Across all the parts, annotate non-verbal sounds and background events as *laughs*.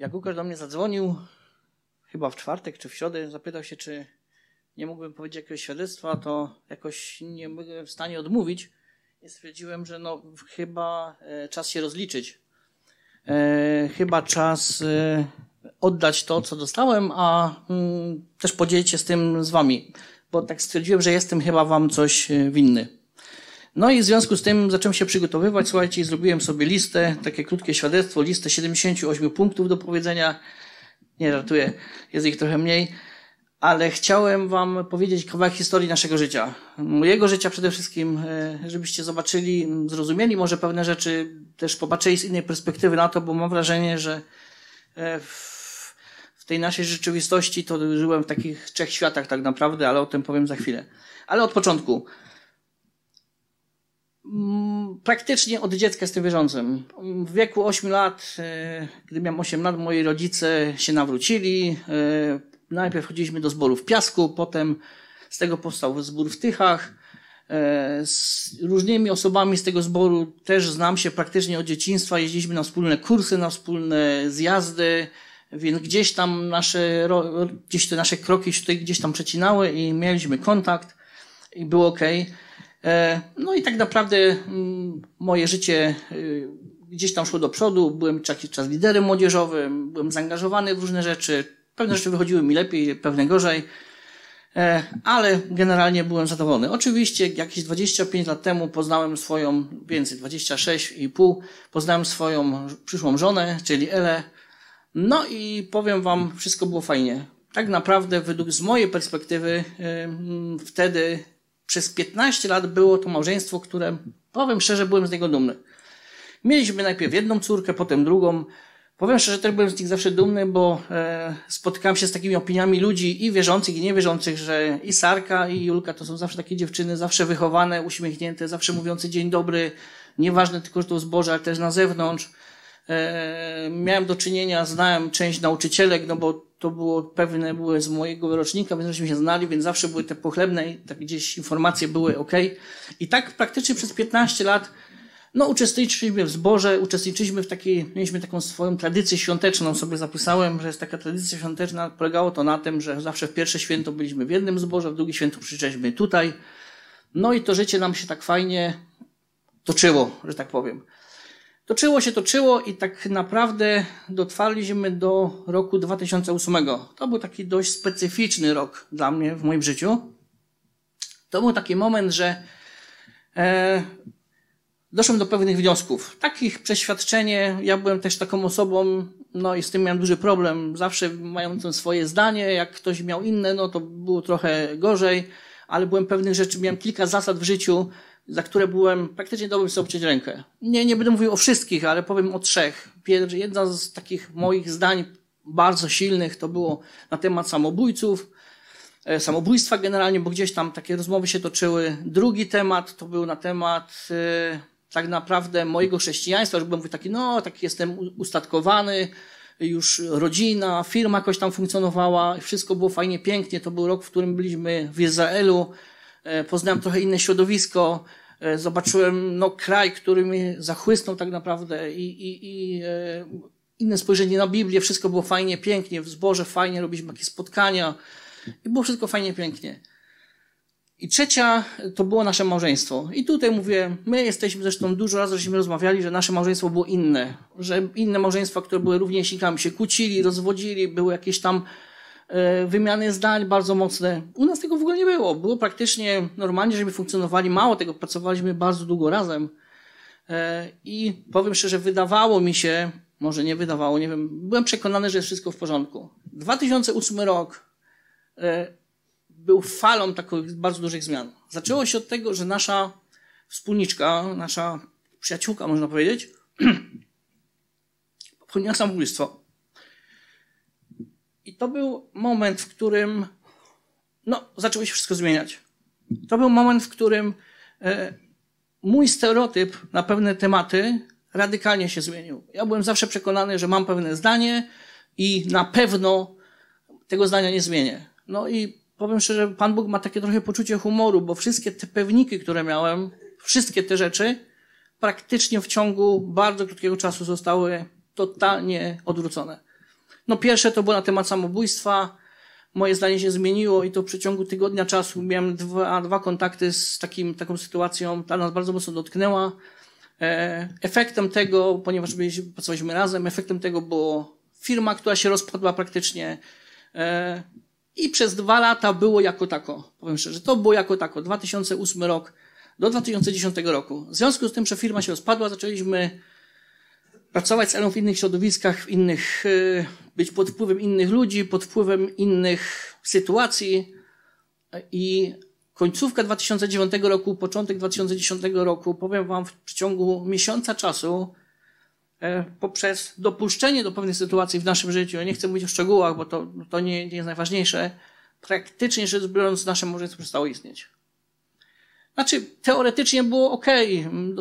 Jak Łukasz do mnie zadzwonił, chyba w czwartek czy w środę, zapytał się, czy nie mógłbym powiedzieć jakiegoś świadectwa, to jakoś nie byłem w stanie odmówić. I stwierdziłem, że no, chyba e, czas się rozliczyć. E, chyba czas e, oddać to, co dostałem, a mm, też podzielić się z tym z wami. Bo tak stwierdziłem, że jestem chyba wam coś e, winny. No i w związku z tym zacząłem się przygotowywać, słuchajcie, zrobiłem sobie listę, takie krótkie świadectwo, listę 78 punktów do powiedzenia. Nie żartuję, jest ich trochę mniej, ale chciałem wam powiedzieć kawałek historii naszego życia. Mojego życia przede wszystkim, e, żebyście zobaczyli, zrozumieli może pewne rzeczy, też popatrzyli z innej perspektywy na to, bo mam wrażenie, że e, w tej naszej rzeczywistości to żyłem w takich trzech światach tak naprawdę, ale o tym powiem za chwilę. Ale od początku. Mm, praktycznie od dziecka jestem wierzącym. W wieku 8 lat, e, gdy miałem 8 lat, moi rodzice się nawrócili. E, najpierw chodziliśmy do zboru w Piasku, potem z tego powstał zbór w Tychach. E, z różnymi osobami z tego zboru też znam się praktycznie od dzieciństwa. Jeździliśmy na wspólne kursy, na wspólne zjazdy, więc gdzieś tam nasze, gdzieś te nasze kroki się tutaj gdzieś tam przecinały i mieliśmy kontakt i było ok. E, no i tak naprawdę mm, moje życie y, gdzieś tam szło do przodu. Byłem jakiś czas liderem młodzieżowym, byłem zaangażowany w różne rzeczy. Pewne rzeczy wychodziły mi lepiej, pewne gorzej, e, ale generalnie byłem zadowolony. Oczywiście jakieś 25 lat temu poznałem swoją, więcej, 26,5, poznałem swoją przyszłą żonę, czyli Elę. No i powiem wam, wszystko było fajnie. Tak naprawdę, według z mojej perspektywy, wtedy przez 15 lat było to małżeństwo, które, powiem szczerze, byłem z niego dumny. Mieliśmy najpierw jedną córkę, potem drugą. Powiem szczerze, też byłem z nich zawsze dumny, bo e, spotykałem się z takimi opiniami ludzi i wierzących, i niewierzących, że i Sarka, i Julka to są zawsze takie dziewczyny, zawsze wychowane, uśmiechnięte, zawsze mówiące dzień dobry, nieważne tylko, że to zboże, ale też na zewnątrz. E, miałem do czynienia, znałem część nauczycielek, no bo to było pewne, były z mojego rocznika, więc żeśmy się znali, więc zawsze były te pochlebne i tak gdzieś informacje były ok. I tak praktycznie przez 15 lat no, uczestniczyliśmy w zborze, uczestniczyliśmy w takiej, mieliśmy taką swoją tradycję świąteczną, sobie zapisałem, że jest taka tradycja świąteczna, polegało to na tym, że zawsze w pierwsze święto byliśmy w jednym zborze, w drugie święto przyszliśmy tutaj. No i to życie nam się tak fajnie toczyło, że tak powiem. Toczyło się, toczyło i tak naprawdę dotrwaliśmy do roku 2008. To był taki dość specyficzny rok dla mnie w moim życiu. To był taki moment, że e, doszłem do pewnych wniosków. Takich przeświadczenie, ja byłem też taką osobą, no i z tym miałem duży problem. Zawsze mając swoje zdanie, jak ktoś miał inne, no to było trochę gorzej, ale byłem pewnych rzeczy, miałem kilka zasad w życiu, za które byłem praktycznie dałbym sobie rękę. Nie, nie będę mówił o wszystkich, ale powiem o trzech. Jedna z takich moich zdań bardzo silnych to było na temat samobójców, e, samobójstwa generalnie, bo gdzieś tam takie rozmowy się toczyły. Drugi temat to był na temat e, tak naprawdę mojego chrześcijaństwa, że byłem taki, no, taki jestem ustatkowany, już rodzina, firma jakoś tam funkcjonowała, wszystko było fajnie, pięknie. To był rok, w którym byliśmy w Izraelu, poznałem trochę inne środowisko, E, zobaczyłem no, kraj, który mnie zachłysnął tak naprawdę i, i, i e, inne spojrzenie na Biblię. Wszystko było fajnie, pięknie, w zborze fajnie, robiliśmy jakieś spotkania i było wszystko fajnie, pięknie. I trzecia to było nasze małżeństwo. I tutaj mówię, my jesteśmy zresztą dużo razy żeśmy rozmawiali, że nasze małżeństwo było inne. Że inne małżeństwa, które były rówieśnikami, się kłócili, rozwodzili, były jakieś tam E, wymiany zdań bardzo mocne. U nas tego w ogóle nie było. Było praktycznie normalnie, żeby funkcjonowali. Mało tego, pracowaliśmy bardzo długo razem. E, I powiem szczerze, wydawało mi się, może nie wydawało, nie wiem, byłem przekonany, że jest wszystko w porządku. 2008 rok e, był falą takich bardzo dużych zmian. Zaczęło się od tego, że nasza wspólniczka, nasza przyjaciółka, można powiedzieć, *clears throat* popełniła samobójstwo. I to był moment, w którym no, zaczęło się wszystko zmieniać. To był moment, w którym e, mój stereotyp na pewne tematy radykalnie się zmienił. Ja byłem zawsze przekonany, że mam pewne zdanie i na pewno tego zdania nie zmienię. No i powiem szczerze, Pan Bóg ma takie trochę poczucie humoru, bo wszystkie te pewniki, które miałem, wszystkie te rzeczy praktycznie w ciągu bardzo krótkiego czasu zostały totalnie odwrócone. No pierwsze to było na temat samobójstwa. Moje zdanie się zmieniło i to w przeciągu tygodnia czasu miałem dwa, dwa kontakty z takim, taką sytuacją, ta nas bardzo mocno dotknęła. E, efektem tego, ponieważ pracowaliśmy razem, efektem tego było firma, która się rozpadła praktycznie. E, I przez dwa lata było jako tako. Powiem szczerze, to było jako tako. 2008 rok do 2010 roku. W związku z tym, że firma się rozpadła, zaczęliśmy pracować z Elą w innych środowiskach, w innych, e, być pod wpływem innych ludzi, pod wpływem innych sytuacji i końcówka 2009 roku, początek 2010 roku, powiem Wam, w przeciągu miesiąca czasu, e, poprzez dopuszczenie do pewnych sytuacji w naszym życiu, ja nie chcę mówić o szczegółach, bo to, to nie, nie jest najważniejsze, praktycznie rzecz biorąc, nasze małżeństwo przestało istnieć. Znaczy, teoretycznie było ok,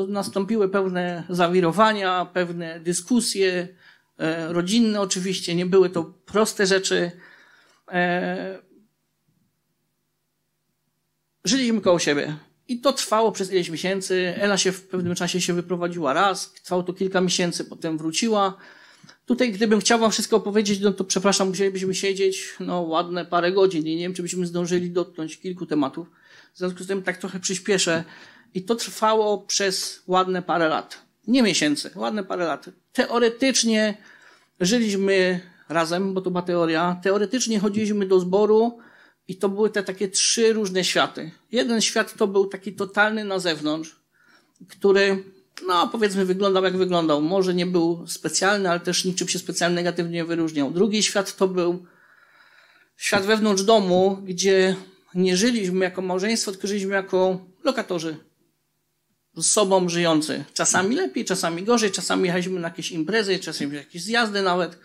nastąpiły pewne zawirowania, pewne dyskusje, e, rodzinne oczywiście, nie były to proste rzeczy. E, żyliśmy koło siebie. I to trwało przez ileś miesięcy. Ela się w pewnym czasie się wyprowadziła raz, trwało to kilka miesięcy, potem wróciła. Tutaj, gdybym chciał wam wszystko opowiedzieć, no to przepraszam, musielibyśmy siedzieć, no ładne parę godzin i nie wiem, czy byśmy zdążyli dotknąć kilku tematów. W związku z tym tak trochę przyspieszę. I to trwało przez ładne parę lat. Nie miesięcy, ładne parę lat. Teoretycznie żyliśmy razem, bo to była teoria. Teoretycznie chodziliśmy do zboru, i to były te takie trzy różne światy. Jeden świat to był taki totalny na zewnątrz, który, no powiedzmy, wyglądał jak wyglądał. Może nie był specjalny, ale też niczym się specjalnie negatywnie wyróżniał. Drugi świat to był świat wewnątrz domu, gdzie nie żyliśmy jako małżeństwo, tylko żyliśmy jako lokatorzy. Z sobą żyjący. Czasami lepiej, czasami gorzej, czasami jechaliśmy na jakieś imprezy, czasami jakieś zjazdy nawet.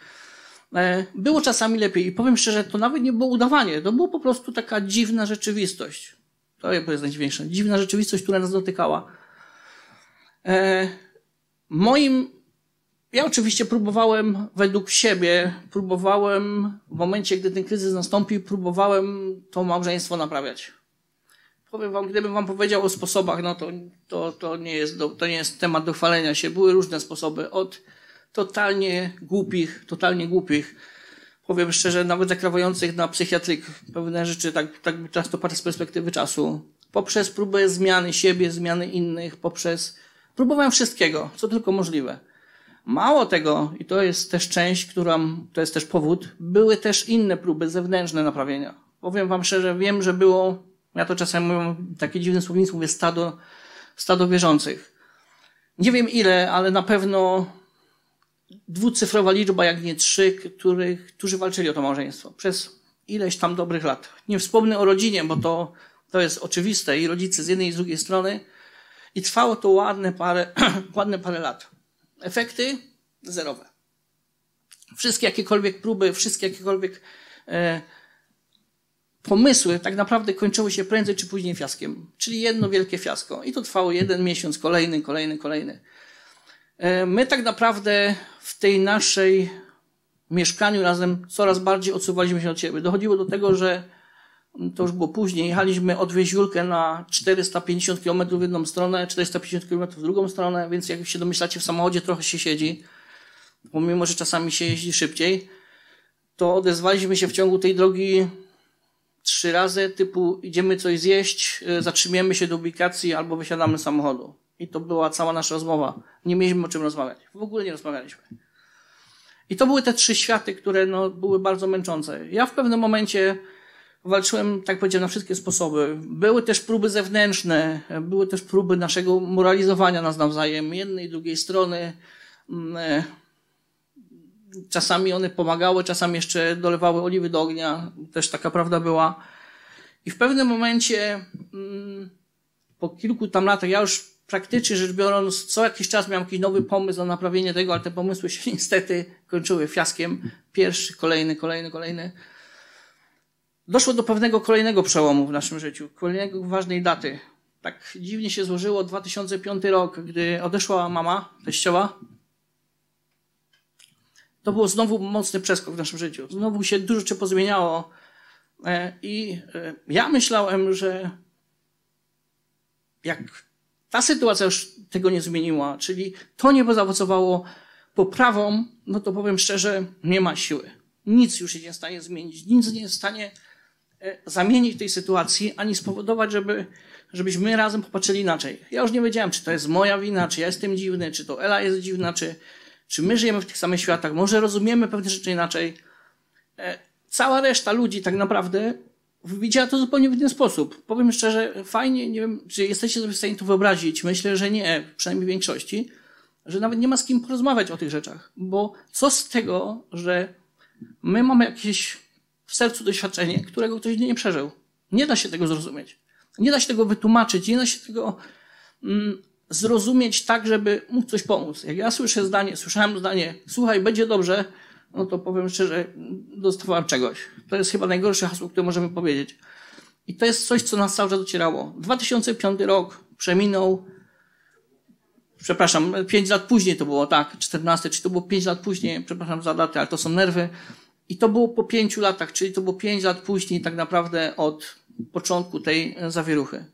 E, było czasami lepiej. I powiem szczerze, to nawet nie było udawanie. To było po prostu taka dziwna rzeczywistość. To jest najdziwniejsze. Dziwna rzeczywistość, która nas dotykała. E, moim, ja oczywiście próbowałem według siebie, próbowałem w momencie, gdy ten kryzys nastąpił, próbowałem to małżeństwo naprawiać. Powiem wam, gdybym wam powiedział o sposobach, no to, to, to, nie, jest do, to nie jest temat do chwalenia się. Były różne sposoby. Od totalnie głupich, totalnie głupich, powiem szczerze, nawet zakrawających na psychiatryk pewne rzeczy, tak, tak często patrzę z perspektywy czasu, poprzez próbę zmiany siebie, zmiany innych, poprzez, próbowałem wszystkiego, co tylko możliwe. Mało tego, i to jest też część, która, to jest też powód, były też inne próby zewnętrzne naprawienia. Powiem wam szczerze, wiem, że było, ja to czasem mówię, takie dziwne słownictwo, mówię stado, stado wierzących. Nie wiem ile, ale na pewno dwucyfrowa liczba, jak nie trzy, których, którzy walczyli o to małżeństwo przez ileś tam dobrych lat. Nie wspomnę o rodzinie, bo to, to jest oczywiste i rodzice z jednej i z drugiej strony. I trwało to ładne parę, *clears throat* ładne parę lat. Efekty zerowe. Wszystkie jakiekolwiek próby, wszystkie jakiekolwiek e, pomysły tak naprawdę kończyły się prędzej czy później fiaskiem. Czyli jedno wielkie fiasko. I to trwało jeden miesiąc, kolejny, kolejny, kolejny. E, my tak naprawdę w tej naszej mieszkaniu razem coraz bardziej odsuwaliśmy się od siebie. Dochodziło do tego, że to już było później, jechaliśmy od Wieziulkę na 450 km w jedną stronę, 450 km w drugą stronę, więc jak się domyślacie, w samochodzie trochę się siedzi, pomimo, że czasami się jeździ szybciej, to odezwaliśmy się w ciągu tej drogi trzy razy, typu idziemy coś zjeść, e, zatrzymiemy się do ubikacji albo wysiadamy z samochodu. I to była cała nasza rozmowa. Nie mieliśmy o czym rozmawiać. W ogóle nie rozmawialiśmy. I to były te trzy światy, które no, były bardzo męczące. Ja w pewnym momencie walczyłem, tak powiedziałem, na wszystkie sposoby. Były też próby zewnętrzne, były też próby naszego moralizowania nas nawzajem, jednej i drugiej strony. Mm, e, czasami one pomagały, czasami jeszcze dolewały oliwy do ognia. Też taka prawda była. I w pewnym momencie, mm, po kilku tam latach, ja już praktycznie rzecz biorąc, co jakiś czas miałem jakiś nowy pomysł na naprawienie tego, ale te pomysły się *laughs* niestety kończyły fiaskiem. Pierwszy, kolejny, kolejny, kolejny. Doszło do pewnego kolejnego przełomu w naszym życiu, kolejnego ważnej daty. Tak dziwnie się złożyło 2005 rok, gdy odeszła mama, teściowa. To było znowu mocny przeskok w naszym życiu. Znowu się dużo rzeczy pozmieniało. E, I e, ja myślałem, że jak ta sytuacja już tego nie zmieniła, czyli to nie zaowocowało poprawą, no to powiem szczerze, nie ma siły. Nic już się nie stanie zmienić, nic nie jest w stanie zamienić tej sytuacji, ani spowodować, żeby, żebyśmy razem popatrzyli inaczej. Ja już nie wiedziałem, czy to jest moja wina, czy ja jestem dziwny, czy to Ela jest dziwna, czy, czy my żyjemy w tych samych światach, może rozumiemy pewne rzeczy inaczej. E, cała reszta ludzi tak naprawdę widziała to zupełnie w inny sposób. Powiem szczerze, fajnie, nie wiem, czy jesteście sobie w stanie to wyobrazić. Myślę, że nie, przynajmniej w większości, że nawet nie ma z kim porozmawiać o tych rzeczach. Bo co z tego, że my mamy jakieś w sercu doświadczenie, którego ktoś nie przeżył. Nie da się tego zrozumieć. Nie da się tego wytłumaczyć, nie da się tego mm, zrozumieć tak, żeby mógł coś pomóc. Jak ja słyszę zdanie, słyszałem zdanie, słuchaj, będzie dobrze, no to powiem szczerze, dostawałem czegoś. To jest chyba najgorsze hasło, które możemy powiedzieć. I to jest coś, co nas cały czas docierało. 2005 rok przeminął, przepraszam, 5 lat później to było, tak, 14, czy to było 5 lat później, przepraszam za datę, ale to są nerwy. I to było po 5 latach, czyli to było 5 lat później tak naprawdę od początku tej zawieruchy.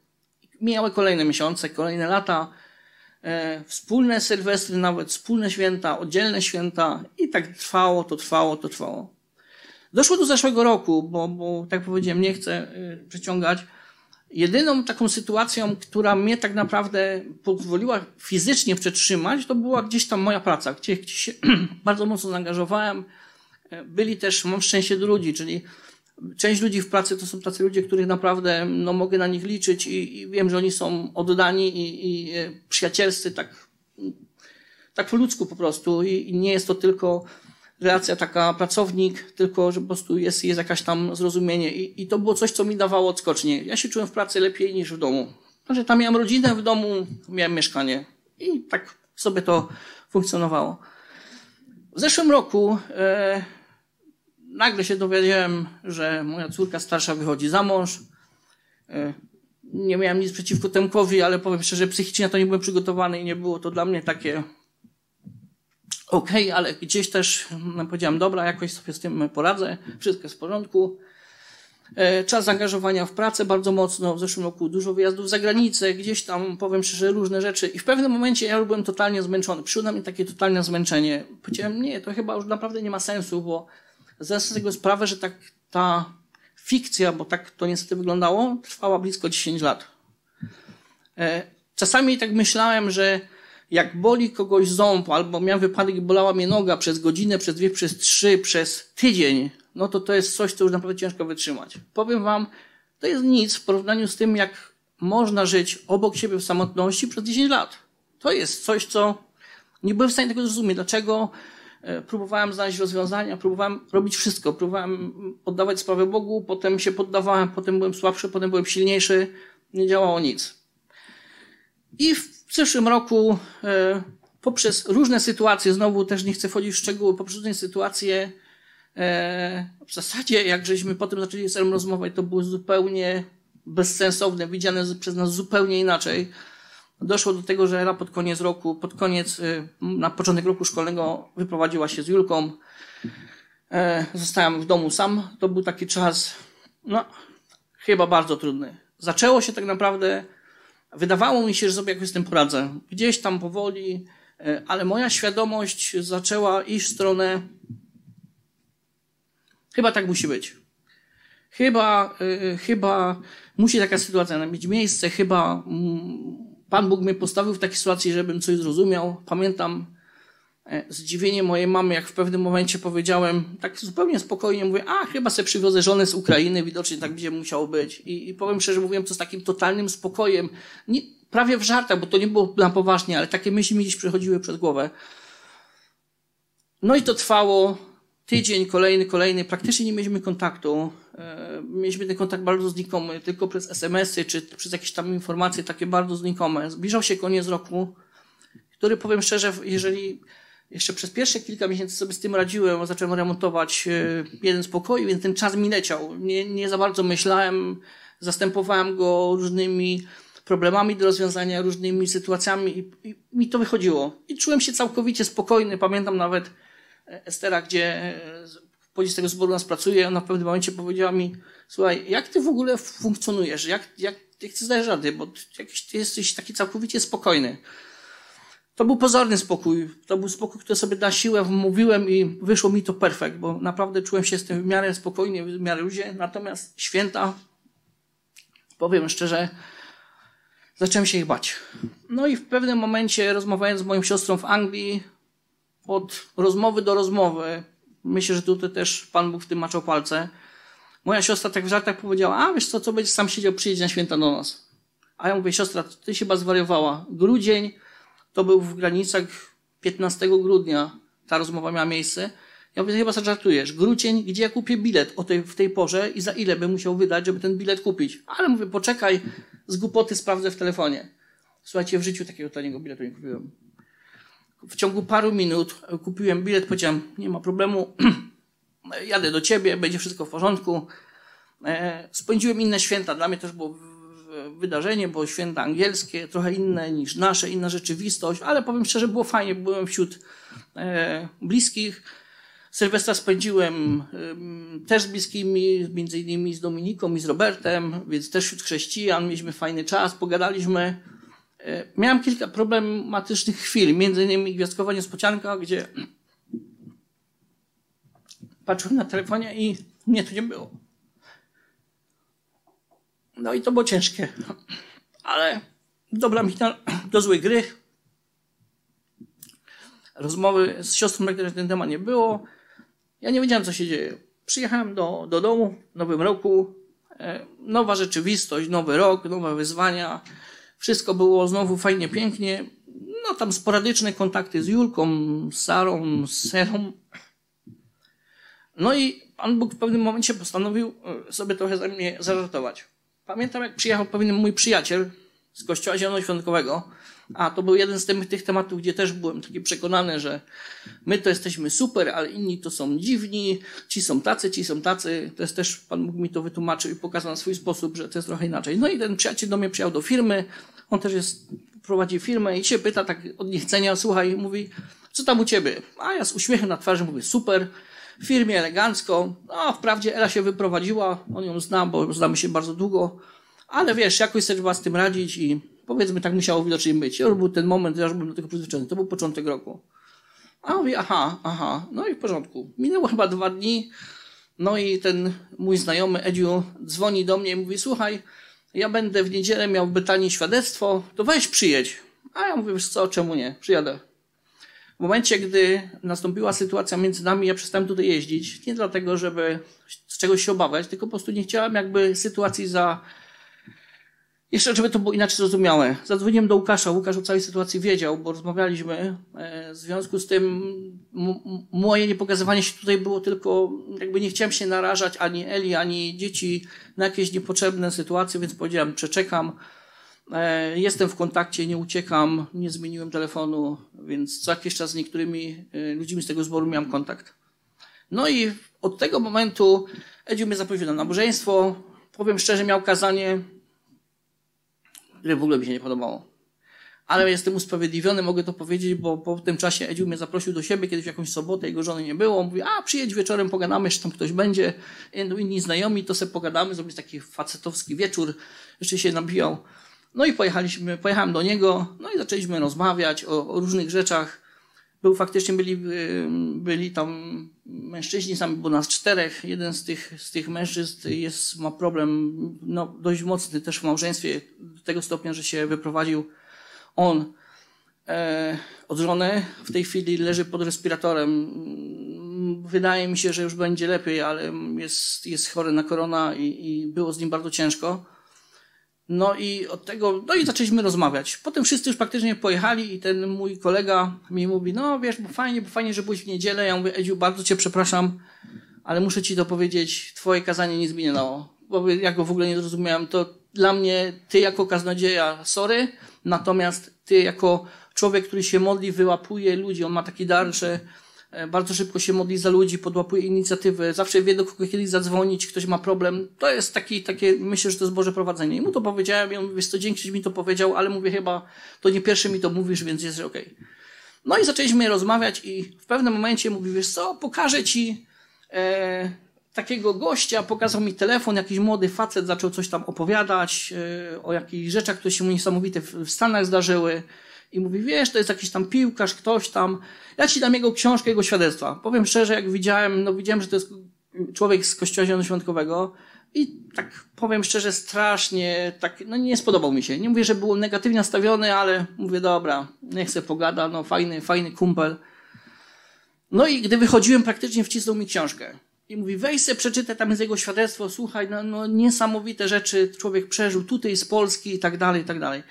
Mijały kolejne miesiące, kolejne lata, e, wspólne sylwestry, nawet wspólne święta, oddzielne święta i tak trwało, to trwało, to trwało. Doszło do zeszłego roku, bo, bo tak powiedziałem, nie chcę e, przeciągać. Jedyną taką sytuacją, która mnie tak naprawdę pozwoliła fizycznie przetrzymać, to była gdzieś tam moja praca, gdzie, gdzie się *clears throat* bardzo mocno zaangażowałem. Byli też, mam szczęście do ludzi, czyli część ludzi w pracy to są tacy ludzie, których naprawdę no, mogę na nich liczyć i, i wiem, że oni są oddani i, i e, przyjacielscy tak, tak po ludzku po prostu I, i nie jest to tylko relacja taka pracownik, tylko że po prostu jest, jest jakaś tam zrozumienie I, i to było coś, co mi dawało odskocznie. Ja się czułem w pracy lepiej niż w domu. Znaczy tam miałem rodzinę w domu, miałem mieszkanie i tak sobie to funkcjonowało. W zeszłym roku e, nagle się dowiedziałem, że moja córka starsza wychodzi za mąż. E, nie miałem nic przeciwko Temkowi, ale powiem szczerze, psychicznie to nie byłem przygotowany i nie było to dla mnie takie okej, okay, ale gdzieś też no, powiedziałem, dobra, jakoś sobie z tym poradzę, wszystko jest w porządku. E, czas zaangażowania w pracę bardzo mocno, w zeszłym roku dużo wyjazdów za granicę, gdzieś tam, powiem szczerze, różne rzeczy i w pewnym momencie ja już byłem totalnie zmęczony. Przyszło mi takie totalne zmęczenie. Powiedziałem, nie, to chyba już naprawdę nie ma sensu, bo zdaję sobie tego sprawę, że tak ta fikcja, bo tak to niestety wyglądało, trwała blisko 10 lat. E, czasami tak myślałem, że jak boli kogoś ząb, albo miałem wypadek i bolała mnie noga przez godzinę, przez dwie, przez trzy, przez tydzień, no to to jest coś, co już naprawdę ciężko wytrzymać. Powiem wam, to jest nic w porównaniu z tym, jak można żyć obok siebie w samotności przez 10 lat. To jest coś, co nie byłem w stanie tego zrozumieć. Dlaczego próbowałem znaleźć rozwiązania, próbowałem robić wszystko, próbowałem oddawać sprawę Bogu, potem się poddawałem, potem byłem słabszy, potem byłem silniejszy, nie działało nic. I w zeszłym roku e, poprzez różne sytuacje, znowu też nie chcę wchodzić w szczegóły, poprzez różne sytuacje, e, w zasadzie jak żeśmy potem zaczęli z Elm rozmawiać, to było zupełnie bezsensowne, widziane przez nas zupełnie inaczej. Doszło do tego, że Ela pod koniec roku, pod koniec, e, na początek roku szkolnego wyprowadziła się z Julką. Zostałem w domu sam. To był taki czas, no, chyba bardzo trudny. Zaczęło się tak naprawdę Wydawało mi się, że sobie jakoś z tym poradzę. Gdzieś tam powoli, e, ale moja świadomość zaczęła iść w stronę. Chyba tak musi być. Chyba, yy, chyba musi taka sytuacja mieć miejsce. Chyba mm, Pan Bóg mnie postawił w takiej sytuacji, żebym coś zrozumiał. Pamiętam E, zdziwienie mojej mamy, jak w pewnym momencie powiedziałem, tak zupełnie spokojnie mówię, a chyba sobie przywiozę żonę z Ukrainy, widocznie tak będzie musiało być. I, i powiem szczerze, mówiłem to z takim totalnym spokojem, nie, prawie w żartach, bo to nie było na poważnie, ale takie myśli mi gdzieś przechodziły przez głowę. No i to trwało tydzień, kolejny, kolejny, praktycznie nie mieliśmy kontaktu. E, mieliśmy ten kontakt bardzo znikomy, tylko przez SMS-y, czy przez jakieś tam informacje takie bardzo znikome. Zbliżał się koniec roku, który powiem szczerze, jeżeli jeszcze przez pierwsze kilka miesięcy sobie z tym radziłem, zacząłem remontować e, jeden z pokoi, więc ten czas mi leciał. Nie, nie za bardzo myślałem, zastępowałem go różnymi problemami do rozwiązania, różnymi sytuacjami i, i mi to wychodziło. I czułem się całkowicie spokojny. Pamiętam nawet Estera, gdzie e, pochodzi z tego zboru nas pracuje, ona w pewnym momencie powiedziała mi, słuchaj, jak ty w ogóle funkcjonujesz? Jak, jak, jak ty zdajesz rady? Bo jakiś, ty jesteś taki całkowicie spokojny to był pozorny spokój. To był spokój, który sobie na siłę mówiłem i wyszło mi to perfekt, bo naprawdę czułem się z tym w miarę spokojnie, w miarę ludzie. Natomiast święta, powiem szczerze, zacząłem się ich bać. No i w pewnym momencie, rozmawiając z moją siostrą w Anglii, od rozmowy do rozmowy, myślę, że tutaj też Pan Bóg w tym maczał palce, moja siostra tak w żartach powiedziała, a wiesz co, co będziesz sam siedział, przyjedź na święta do nas. A ja mówię, siostra, ty się chyba zwariowała. Grudzień to był w granicach 15 grudnia, ta rozmowa miała miejsce. Ja mówię, chyba żartujesz. Grudzień, gdzie ja kupię bilet o tej, w tej porze i za ile bym musiał wydać, żeby ten bilet kupić. Ale mówię, poczekaj, z głupoty sprawdzę w telefonie. Słuchajcie, w życiu takiego taniego biletu nie kupiłem. W ciągu paru minut kupiłem bilet, powiedziałem, nie ma problemu, *clears throat* jadę do ciebie, będzie wszystko w porządku. E, spędziłem inne święta, dla mnie też było wydarzenie, było święta angielskie, trochę inne niż nasze, inna rzeczywistość, ale powiem szczerze, było fajnie, byłem wśród e, bliskich. Sylwestra spędziłem też z bliskimi, między innymi z Dominiką i z Robertem, więc też wśród chrześcijan, mieliśmy fajny czas, pogadaliśmy. E, miałem kilka problematycznych chwil, między innymi gwiazdkowa niespodzianka, gdzie patrzyłem na telefonie i mnie tu nie było. No i to było ciężkie. Ale dobra mi do złej gry. Rozmowy z siostrą na ten temat nie było. Ja nie wiedziałem, co się dzieje. Przyjechałem do, do domu w nowym roku. E, nowa rzeczywistość, nowy rok, nowe wyzwania. Wszystko było znowu fajnie, pięknie. No tam sporadyczne kontakty z Julką, z Sarą, z Serą. No i Pan Bóg w pewnym momencie postanowił e, sobie trochę ze mnie zażartować. Pamiętam, jak przyjechał pewien mój przyjaciel z kościoła zielonoświątkowego, a to był jeden z tych, tematów, gdzie też byłem taki przekonany, że my to jesteśmy super, ale inni to są dziwni, ci są tacy, ci są tacy. To jest też, Pan Bóg mi to wytłumaczył i pokazał na swój sposób, że to jest trochę inaczej. No i ten przyjaciel do mnie przyjechał do firmy, on też jest, prowadzi firmę i się pyta tak od niechcenia, słuchaj, mówi, co tam u ciebie? A ja z uśmiechem na twarzy mówię, super, w firmie elegancko. No, wprawdzie Ela się wyprowadziła, on ją zna, bo znamy się bardzo długo, ale wiesz, jakoś sobie trzeba z tym radzić i powiedzmy, tak musiało widocznie być. To był ten moment, ja już byłem do tego przyzwyczajony, to był początek roku. A mówię, aha, aha, no i w porządku. Minęło chyba dwa dni, no i ten mój znajomy Edziu dzwoni do mnie i mówi, słuchaj, ja będę w niedzielę miał w Betanii świadectwo, to weź przyjedź. A ja mówię, wiesz co, czemu nie, przyjadę. W momencie, gdy nastąpiła sytuacja między nami, ja przestałem tutaj jeździć. Nie dlatego, żeby z czegoś się obawiać, tylko po prostu nie chciałem jakby sytuacji za. Jeszcze, żeby to było inaczej zrozumiałe. Zadzwoniłem do Łukasza. Łukasz o całej sytuacji wiedział, bo rozmawialiśmy. E, w związku z tym moje niepokazywanie się tutaj było tylko, jakby nie chciałem się narażać ani Eli, ani dzieci na jakieś niepotrzebne sytuacje, więc powiedziałem, przeczekam. E, jestem w kontakcie, nie uciekam, nie zmieniłem telefonu, więc co jakiś czas z niektórymi e, ludźmi z tego zboru miałem kontakt. No i od tego momentu Edziu mnie zaprosił na nabożeństwo. Powiem szczerze, miał kazanie, które w ogóle mi się nie podobało. Ale jestem usprawiedliwiony, mogę to powiedzieć, bo po tym czasie Edziu mnie zaprosił do siebie kiedyś w jakąś sobotę, jego żony nie było. Mówi, a przyjedź wieczorem, pogadamy, jeszcze tam ktoś będzie. Inni znajomi, to sobie pogadamy, zrobić taki facetowski wieczór. Jeszcze się nabijał. No i pojechaliśmy, pojechałem do niego, no i zaczęliśmy rozmawiać o, o różnych rzeczach. Był faktycznie, byli, y, byli tam mężczyźni, sami było nas czterech. Jeden z tych, z tych mężczyzn jest, ma problem no, dość mocny też w małżeństwie, do tego stopnia, że się wyprowadził on e, od żony. W tej chwili leży pod respiratorem. Wydaje mi się, że już będzie lepiej, ale jest, jest chory na korona i, i było z nim bardzo ciężko. No i od tego, no i zaczęliśmy rozmawiać. Potem wszyscy już praktycznie pojechali i ten mój kolega mi mówi, no wiesz, bo fajnie, bo fajnie, że byłeś w niedzielę. Ja mówię, Edziu, bardzo cię przepraszam, ale muszę ci to powiedzieć, twoje kazanie nie zmieniło. Bo ja go w ogóle nie zrozumiałem. To dla mnie, ty jako kaznodzieja, sorry, natomiast ty jako człowiek, który się modli, wyłapuje ludzi, on ma taki dar, że bardzo szybko się modli za ludzi, podłapuje inicjatywy, zawsze wie do kogo kiedyś zadzwonić, ktoś ma problem. To jest taki, takie, myślę, że to jest Boże prowadzenie. I mu to powiedziałem, i on mówi, to dzięki, że mi to powiedział, ale mówię chyba, to nie pierwszy mi to mówisz, więc jest okej. Okay. No i zaczęliśmy rozmawiać i w pewnym momencie mówi, wiesz co, pokażę ci e, takiego gościa, pokazał mi telefon, jakiś młody facet zaczął coś tam opowiadać e, o jakichś rzeczach, które się mu niesamowite w Stanach zdarzyły i mówi, wiesz, to jest jakiś tam piłkarz, ktoś tam. Ja ci dam jego książkę, jego świadectwa. Powiem szczerze, jak widziałem, no widziałem, że to jest człowiek z Kościoła Zielonoświątkowego i tak powiem szczerze, strasznie, tak, no nie spodobał mi się. Nie mówię, że był negatywnie nastawiony, ale mówię, dobra, niech se pogada, no fajny, fajny kumpel. No i gdy wychodziłem, praktycznie wcisnął mi książkę. I mówi, weź se, przeczytaj, tam jest jego świadectwo, słuchaj, no, no niesamowite rzeczy człowiek przeżył tutaj z Polski i tak dalej, i tak dalej.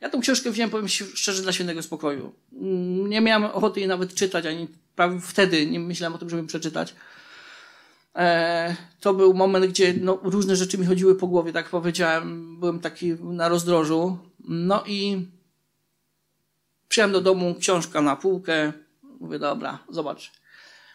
Ja tą książkę wziąłem, powiem szczerze, dla świętego spokoju. Mm, nie miałem ochoty jej nawet czytać, ani prawie wtedy nie myślałem o tym, żeby przeczytać. E, to był moment, gdzie no, różne rzeczy mi chodziły po głowie, tak powiedziałem. Byłem taki na rozdrożu. No i przyjąłem do domu książkę na półkę. Mówię, dobra, zobacz.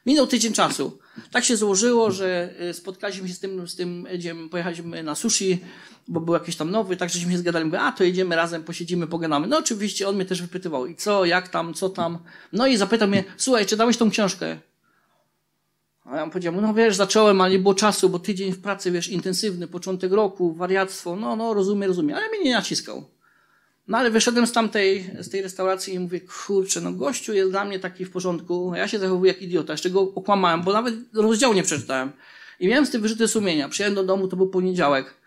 Minął tydzień czasu. Tak się złożyło, że y, spotkaliśmy się z tym, z tym Edziem, pojechaliśmy na sushi, bo był jakiś tam nowy, tak żeśmy się zgadali, mówię, a to jedziemy razem, posiedzimy, pogadamy. No oczywiście on mnie też wypytywał, i co, jak tam, co tam. No i zapytał mnie, słuchaj, czy dałeś tą książkę? A ja mu powiedziałem, no wiesz, zacząłem, ale nie było czasu, bo tydzień w pracy, wiesz, intensywny, początek roku, wariactwo, no, no, rozumiem, rozumiem, ale mnie nie naciskał. No ale wyszedłem z tamtej, z tej restauracji i mówię, kurczę, no gościu jest dla mnie taki w porządku, a ja się zachowuję jak idiota, jeszcze go okłamałem, bo nawet rozdziału nie przeczytałem. I miałem z tym wyrzuty sumienia. Przyjechałem do domu, to był poniedziałek.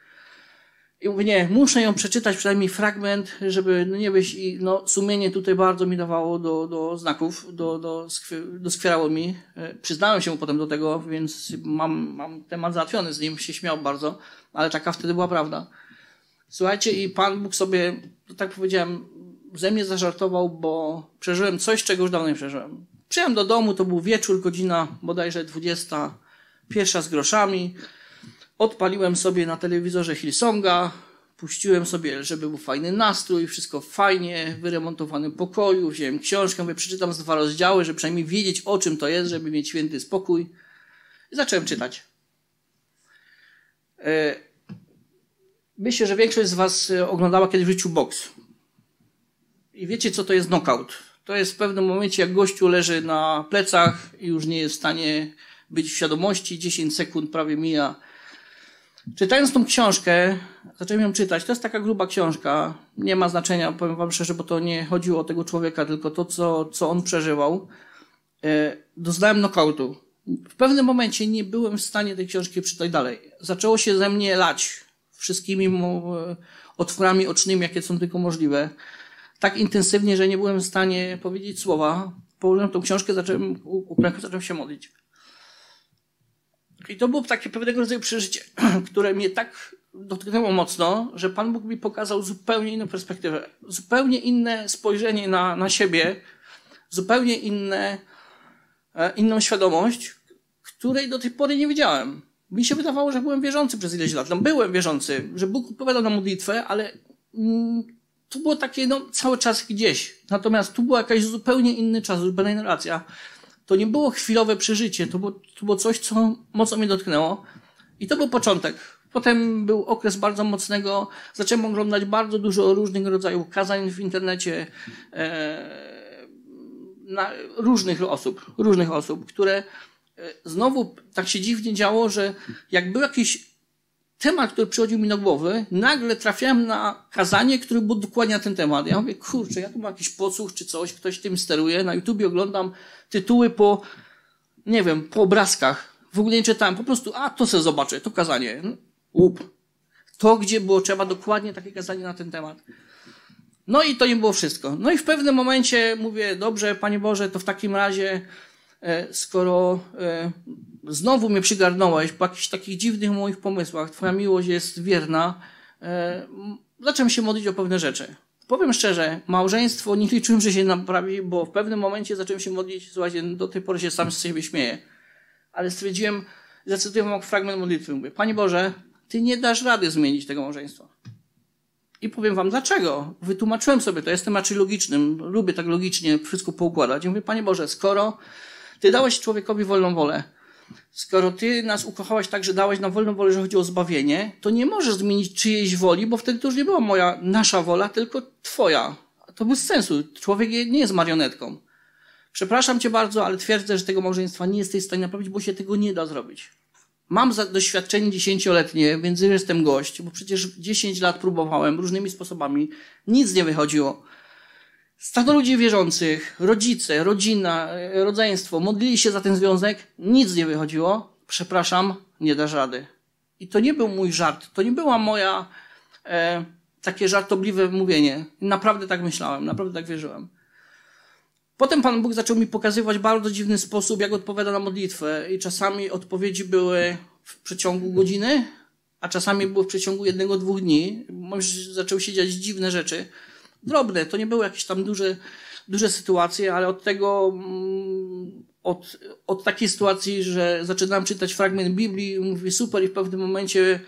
I mówię, nie, muszę ją przeczytać, przynajmniej fragment, żeby no nie być, i no sumienie tutaj bardzo mi dawało do, do znaków, do, do, doskwierało mi. E, przyznałem się potem do tego, więc mam, mam temat załatwiony z nim, się śmiał bardzo, ale taka wtedy była prawda. Słuchajcie, i Pan Bóg sobie, tak powiedziałem, ze mnie zażartował, bo przeżyłem coś, czego już dawno nie przeżyłem. Przyjechałem do domu, to był wieczór, godzina bodajże 20, pierwsza z groszami. Odpaliłem sobie na telewizorze Hillsonga, puściłem sobie, żeby był fajny nastrój, wszystko fajnie, w wyremontowanym pokoju, wziąłem książkę, mówię, przeczytam z dwa rozdziały, żeby przynajmniej wiedzieć, o czym to jest, żeby mieć święty spokój. I zacząłem czytać. E, myślę, że większość z Was e, oglądała kiedyś w życiu boks. I wiecie, co to jest knockout. To jest w pewnym momencie, jak gościu leży na plecach i już nie jest w stanie być w świadomości, 10 sekund prawie mija, Czytając tą książkę, zacząłem ją czytać. To jest taka gruba książka. Nie ma znaczenia, powiem wam szczerze, bo to nie chodziło o tego człowieka, tylko to, co, co on przeżywał. E, doznałem knockoutu. W pewnym momencie nie byłem w stanie tej książki przeczytać dalej. Zaczęło się ze mnie lać wszystkimi e, otworami ocznymi, jakie są tylko możliwe. Tak intensywnie, że nie byłem w stanie powiedzieć słowa. Położyłem tą książkę, zacząłem, uklękłem, zacząłem się modlić. I to było takie pewnego rodzaju przeżycie, *clears throat* które mnie tak dotknęło mocno, że Pan Bóg mi pokazał zupełnie inną perspektywę, zupełnie inne spojrzenie na, na siebie, zupełnie inne, e, inną świadomość, której do tej pory nie widziałem. Mi się wydawało, że byłem wierzący przez ileś lat. No, byłem wierzący, że Bóg odpowiadał na modlitwę, ale mm, tu było takie, no, cały czas gdzieś. Natomiast tu był jakiś zupełnie inny czas, zupełnie inna relacja to nie było chwilowe przeżycie, to było, to było coś, co mocno mnie dotknęło. I to był początek. Potem był okres bardzo mocnego, zacząłem oglądać bardzo dużo różnych rodzajów kazań w internecie, e, na różnych osób, różnych osób, które znowu tak się dziwnie działo, że jak był jakiś temat, który przychodził mi do głowy, nagle trafiałem na kazanie, które było dokładnie na ten temat. Ja mówię, kurczę, ja tu mam jakiś podsłuch czy coś, ktoś tym steruje. Na YouTubie oglądam tytuły po, nie wiem, po obrazkach. W ogóle nie czytałem, po prostu, a to sobie zobaczę, to kazanie. Łup. To, gdzie było trzeba dokładnie takie kazanie na ten temat. No i to nie było wszystko. No i w pewnym momencie mówię, dobrze, Panie Boże, to w takim razie, e, skoro e, znowu mnie przygarnąłeś po jakichś takich dziwnych moich pomysłach, Twoja miłość jest wierna, e, zacząłem się modlić o pewne rzeczy. Powiem szczerze, małżeństwo nie liczyłem, że się naprawi, bo w pewnym momencie zacząłem się modlić, słuchajcie, do tej pory się sam z siebie śmieję, ale stwierdziłem, zacytuję wam fragment modlitwy, mówię, Panie Boże, Ty nie dasz rady zmienić tego małżeństwa. I powiem wam dlaczego. Wytłumaczyłem sobie to, jestem raczej logicznym, lubię tak logicznie wszystko poukładać. I mówię, Panie Boże, skoro Ty dałeś człowiekowi wolną wolę, skoro ty nas ukochałeś tak, że dałeś nam wolną wolę, że chodzi o zbawienie, to nie możesz zmienić czyjejś woli, bo wtedy to już nie była moja, nasza wola, tylko twoja. To bez sensu. Człowiek nie jest marionetką. Przepraszam cię bardzo, ale twierdzę, że tego małżeństwa nie jesteś w stanie naprawić, bo się tego nie da zrobić. Mam doświadczenie dziesięcioletnie, więc jestem gość, bo przecież dziesięć lat próbowałem różnymi sposobami. Nic nie wychodziło. Stado ludzi wierzących, rodzice, rodzina, rodzeństwo, modlili się za ten związek, nic nie wychodziło. Przepraszam, nie da rady. I to nie był mój żart, to nie była moja e, takie żartobliwe mówienie. Naprawdę tak myślałem, naprawdę tak wierzyłem. Potem Pan Bóg zaczął mi pokazywać bardzo dziwny sposób, jak odpowiada na modlitwę. I czasami odpowiedzi były w przeciągu godziny, a czasami były w przeciągu jednego, dwóch dni. Zaczęły się dziać dziwne rzeczy. Drobne, to nie były jakieś tam duże, duże sytuacje, ale od tego, mm, od, od takiej sytuacji, że zaczynałem czytać fragment Biblii, mówię super i w pewnym momencie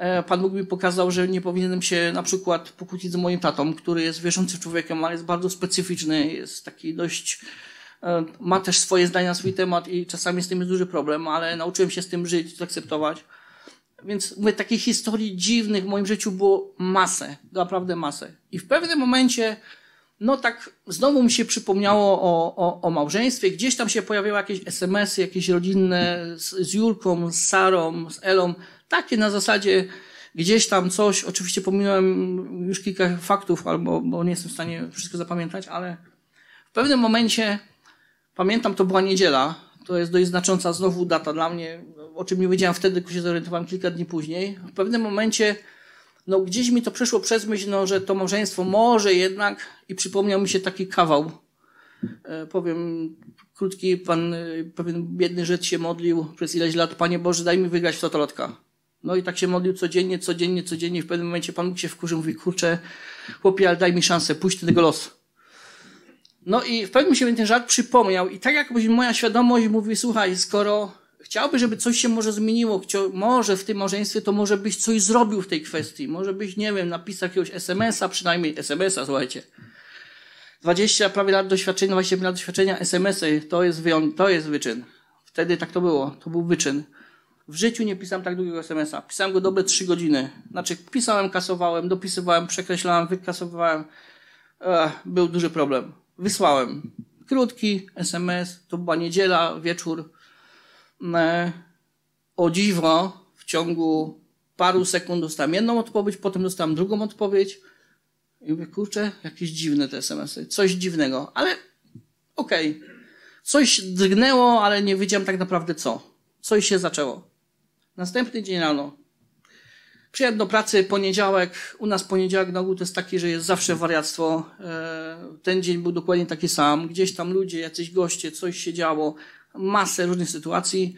E, Pan Bóg mi pokazał, że nie powinienem się na przykład pokłócić z moim tatą, który jest wierzącym człowiekiem, ale jest bardzo specyficzny, jest taki dość, e, ma też swoje zdania na swój temat i czasami z tym jest duży problem, ale nauczyłem się z tym żyć, zaakceptować. Więc mówię, takich historii dziwnych w moim życiu było masę, naprawdę masę. I w pewnym momencie, no tak, znowu mi się przypomniało o, o, o małżeństwie. Gdzieś tam się pojawiały jakieś SMS-y, jakieś rodzinne z, z Julką, z Sarą, z Elą takie na zasadzie gdzieś tam coś, oczywiście pominąłem już kilka faktów, albo bo nie jestem w stanie wszystko zapamiętać, ale w pewnym momencie, pamiętam, to była niedziela, to jest dość znacząca znowu data dla mnie, o czym nie wiedziałem wtedy, tylko się zorientowałem kilka dni później. W pewnym momencie, no gdzieś mi to przeszło przez myśl, no, że to małżeństwo może jednak, i przypomniał mi się taki kawał, e, powiem krótki, pan, e, pewien biedny Żyd się modlił przez ileś lat, Panie Boże, daj mi wygrać w totolotka. No i tak się modlił codziennie, codziennie, codziennie. W pewnym momencie Pan Bóg się wkurzył, mówi, kurczę, chłopie, ale daj mi szansę, pójść do tego losu. No i w pewnym momencie ten żart przypomniał i tak jakby moja świadomość mówi, słuchaj, skoro chciałby, żeby coś się może zmieniło, może w tym małżeństwie, to może byś coś zrobił w tej kwestii. Może byś, nie wiem, napisał jakiegoś SMS-a, przynajmniej SMS-a, słuchajcie. 20 prawie lat doświadczenia, 20 lat doświadczenia, SMS-y, to jest, to jest wyczyn. Wtedy tak to było, to był wyczyn. W życiu nie pisałem tak długiego SMS-a. Pisałem go dobre trzy godziny. Znaczy, pisałem, kasowałem, dopisywałem, przekreślałem, wykasowywałem. Ech, był duży problem. Wysłałem. Krótki SMS, to była niedziela, wieczór. E, o dziwo, w ciągu paru sekund dostałem jedną odpowiedź, potem dostałem drugą odpowiedź. I mówię, kurczę, jakieś dziwne te SMS-y. Coś dziwnego, ale okej. Okay. Coś drgnęło, ale nie wiedziałem tak naprawdę co. Coś się zaczęło. Następny dzień rano. Przyjadł do pracy poniedziałek. U nas poniedziałek na ogół to jest taki, że jest zawsze wariactwo. E, ten dzień był dokładnie taki sam. Gdzieś tam ludzie, jacyś goście, coś się działo. Masę różnych sytuacji.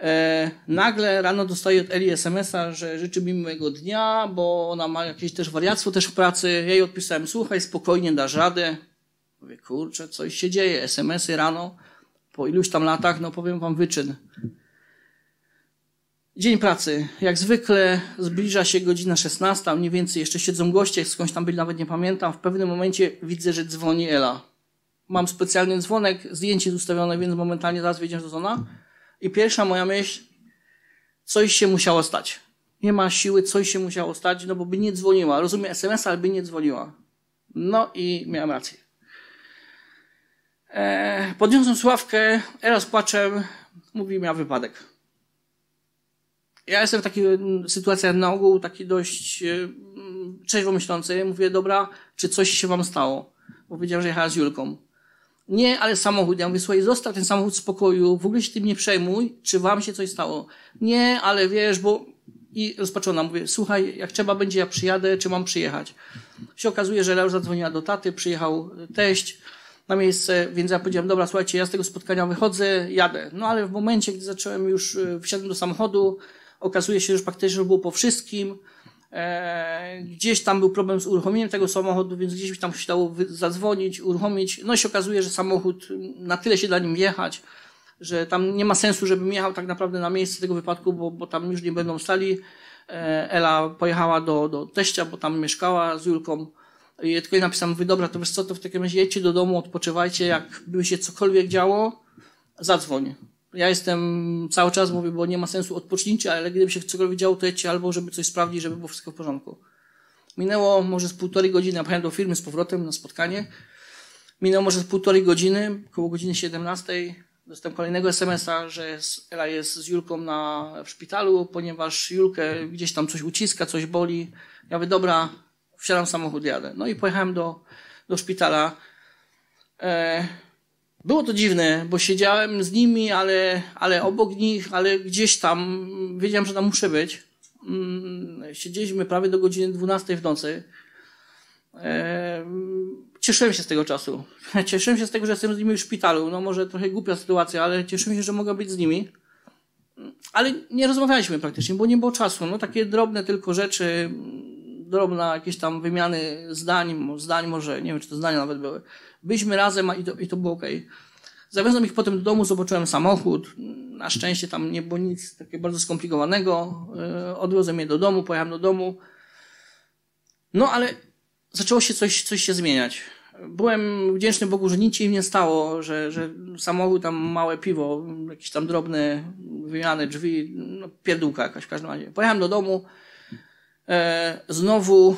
E, nagle rano dostaję od Eli SMS-a, że życzy mi miłego dnia, bo ona ma jakieś też wariactwo też w pracy. Ja jej odpisałem, słuchaj, spokojnie, dasz radę. Mówię, kurczę, coś się dzieje. SMS-y rano, po iluś tam latach, no powiem wam wyczyn. Dzień pracy. Jak zwykle zbliża się godzina 16, mniej więcej jeszcze siedzą goście, skądś tam byli, nawet nie pamiętam. W pewnym momencie widzę, że dzwoni Ela. Mam specjalny dzwonek, zdjęcie jest ustawione, więc momentalnie zaraz wyjdziesz do zona. I pierwsza moja myśl, coś się musiało stać. Nie ma siły, coś się musiało stać, no bo by nie dzwoniła. Rozumiem SMS, ale by nie dzwoniła. No i miałem rację. Eee, podniosłem sławkę, Ela z płaczem, mówi, miał wypadek ja jestem w takiej mm, sytuacji na ogół taki dość trzeźwo mm, myślący. Mówię, dobra, czy coś się wam stało? Bo wiedziałem, że jechała z Julką. Nie, ale samochód. Ja mówię, słuchaj, zostaw ten samochód w spokoju, w ogóle się tym nie przejmuj, czy wam się coś stało. Nie, ale wiesz, bo... I rozpoczęłam, mówię, słuchaj, jak trzeba będzie, ja przyjadę, czy mam przyjechać? Się okazuje, że Leo zadzwoniła do taty, przyjechał teść na miejsce, więc ja powiedziałem, dobra, słuchajcie, ja z tego spotkania wychodzę, jadę. No ale w momencie, gdy zacząłem już, e, wsiadłem do samochodu, Okazuje się, że praktycznie już było po wszystkim. E, gdzieś tam był problem z uruchomieniem tego samochodu, więc gdzieś tam się dało zadzwonić, uruchomić. No i się okazuje, że samochód na tyle się da nim jechać, że tam nie ma sensu, żebym jechał tak naprawdę na miejsce tego wypadku, bo, bo tam już nie będą stali. E, Ela pojechała do, do teścia, bo tam mieszkała z Julką. I tylko jej napisałem, mówię, dobra, to wiesz co, to w takim razie jedźcie do domu, odpoczywajcie, jak by się cokolwiek działo, zadzwoń ja jestem cały czas, mówię, bo nie ma sensu odpocznijcie, ale gdyby się cokolwiek działo, to jedźcie albo żeby coś sprawdzić, żeby było wszystko w porządku. Minęło może z półtorej godziny, ja pojechałem do firmy z powrotem na spotkanie. Minęło może z półtorej godziny, około godziny 17. Dostałem kolejnego SMS-a, że Ela jest z Julką na, w szpitalu, ponieważ Julkę gdzieś tam coś uciska, coś boli. Ja mówię, dobra, wsiadam w samochód, jadę. No i pojechałem do do szpitala. E, było to dziwne, bo siedziałem z nimi, ale, ale obok nich, ale gdzieś tam, wiedziałem, że tam muszę być. Mm, siedzieliśmy prawie do godziny 12 w nocy. Cieszyłem się z tego czasu. *laughs* Cieszyłem się z tego, że jestem z nimi w szpitalu. No może trochę głupia sytuacja, ale cieszyłem się, że mogę być z nimi. Ale nie rozmawialiśmy praktycznie, bo nie było czasu. No takie drobne tylko rzeczy, drobna jakieś tam wymiany zdań, zdań może, nie wiem czy to zdania nawet były. Byliśmy razem i to, i to było ok. Zawiozłem ich potem do domu, zobaczyłem samochód. Na szczęście tam nie było nic takiego bardzo skomplikowanego. E, odwiozłem je do domu, pojechałem do domu. No ale zaczęło się coś, coś się zmieniać. Byłem wdzięczny Bogu, że nic się im nie stało, że, że samochód tam małe piwo, jakieś tam drobne wymiany drzwi, no, pierdółka jakaś w każdym razie. Pojechałem do domu, znowu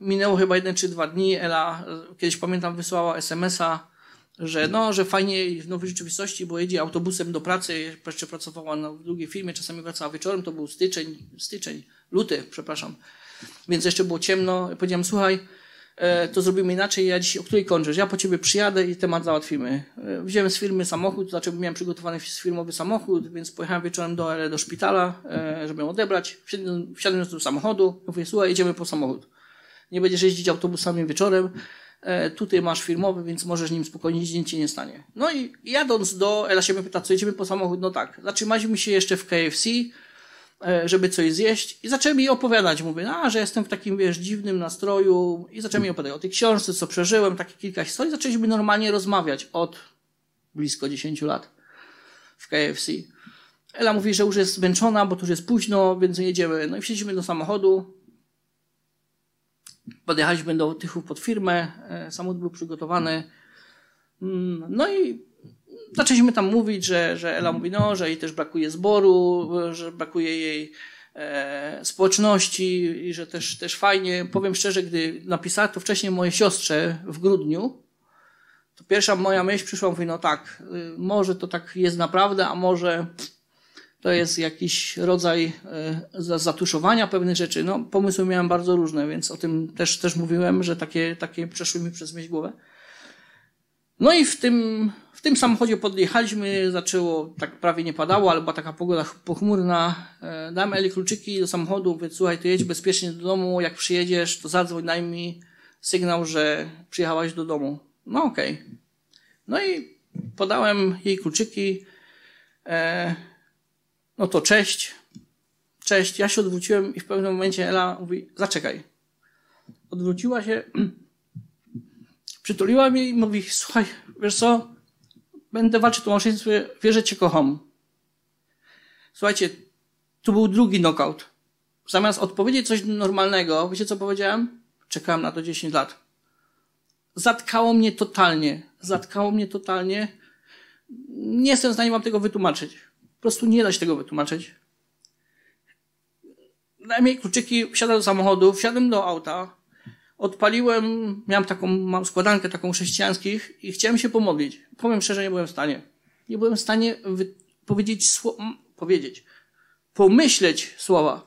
minęło chyba jeden czy dwa dni, Ela kiedyś pamiętam wysłała smsa, że no, że fajnie w nowej rzeczywistości, bo jedzie autobusem do pracy, jeszcze pracowała na drugiej firmie, czasami wracała wieczorem, to był styczeń, styczeń, luty, przepraszam. Więc jeszcze było ciemno. Powiedziałem, słuchaj, E, to zrobimy inaczej, ja dziś o której kończysz? Ja po ciebie przyjadę i temat załatwimy. E, wziąłem z firmy samochód, znaczy miałem przygotowany firmowy samochód, więc pojechałem wieczorem do, do szpitala, e, żeby ją odebrać. Wsiadłem, wsiadłem do samochodu, mówię, słuchaj, jedziemy po samochód. Nie będziesz jeździć autobusami wieczorem, tutaj masz firmowy, więc możesz nim spokojnie jeździć, nic ci nie stanie. No i jadąc do, Ela się mnie pyta, co jedziemy po samochód? No tak, zatrzymaliśmy się jeszcze w KFC, E, żeby coś zjeść i zaczęli mi opowiadać. Mówię, a, że jestem w takim, wiesz, dziwnym nastroju i zaczęli mi opowiadać o tej książce, co przeżyłem, takie kilka historii. Zaczęliśmy normalnie rozmawiać od blisko 10 lat w KFC. Ela mówi, że już jest zmęczona, bo tu już jest późno, więc jedziemy. No i wsiedliśmy do samochodu. Podjechaliśmy do Tychów pod firmę. E, samochód był przygotowany. Mm, no i zaczęliśmy tam mówić, że, że Ela mówi, no, że jej też brakuje zboru, że brakuje jej e, społeczności i że też, też fajnie. Powiem szczerze, gdy napisała to wcześniej mojej siostrze w grudniu, to pierwsza moja myśl przyszła, mówi, no tak, y, może to tak jest naprawdę, a może to jest jakiś rodzaj e, zatuszowania pewnych rzeczy. No, pomysły miałem bardzo różne, więc o tym też, też mówiłem, że takie, takie przeszły mi przez myśl głowę. No i w tym, tym samochodzie podjechaliśmy, zaczęło, tak prawie nie padało, ale była taka pogoda pochmurna. E, dałem Eli kluczyki do samochodu, mówię, słuchaj, to jedź bezpiecznie do domu, jak przyjedziesz, to zadzwoń, daj mi sygnał, że przyjechałaś do domu. No okej. Okay. No i podałem jej kluczyki. E, no to cześć. Cześć. Ja się odwróciłem i w pewnym momencie Ela mówi, zaczekaj. Odwróciła się *clears throat* Przytuliła mnie i mówi, słuchaj, wiesz co, będę walczył o małżeństwie, wierzę cię kocham. Słuchajcie, tu był drugi knockout. Zamiast odpowiedzieć coś normalnego, wiecie co powiedziałem? Czekałem na to 10 lat. Zatkało mnie totalnie. Zatkało mnie totalnie. Nie jestem w stanie wam tego wytłumaczyć. Po prostu nie da się tego wytłumaczyć. Dałem jej kluczyki, wsiadłem do samochodu, wsiadłem do auta, odpaliłem, miałem taką, mam składankę taką chrześcijańskich i chciałem się pomodlić. Powiem szczerze, nie byłem w stanie. Nie byłem w stanie powiedzieć, powiedzieć, pomyśleć słowa.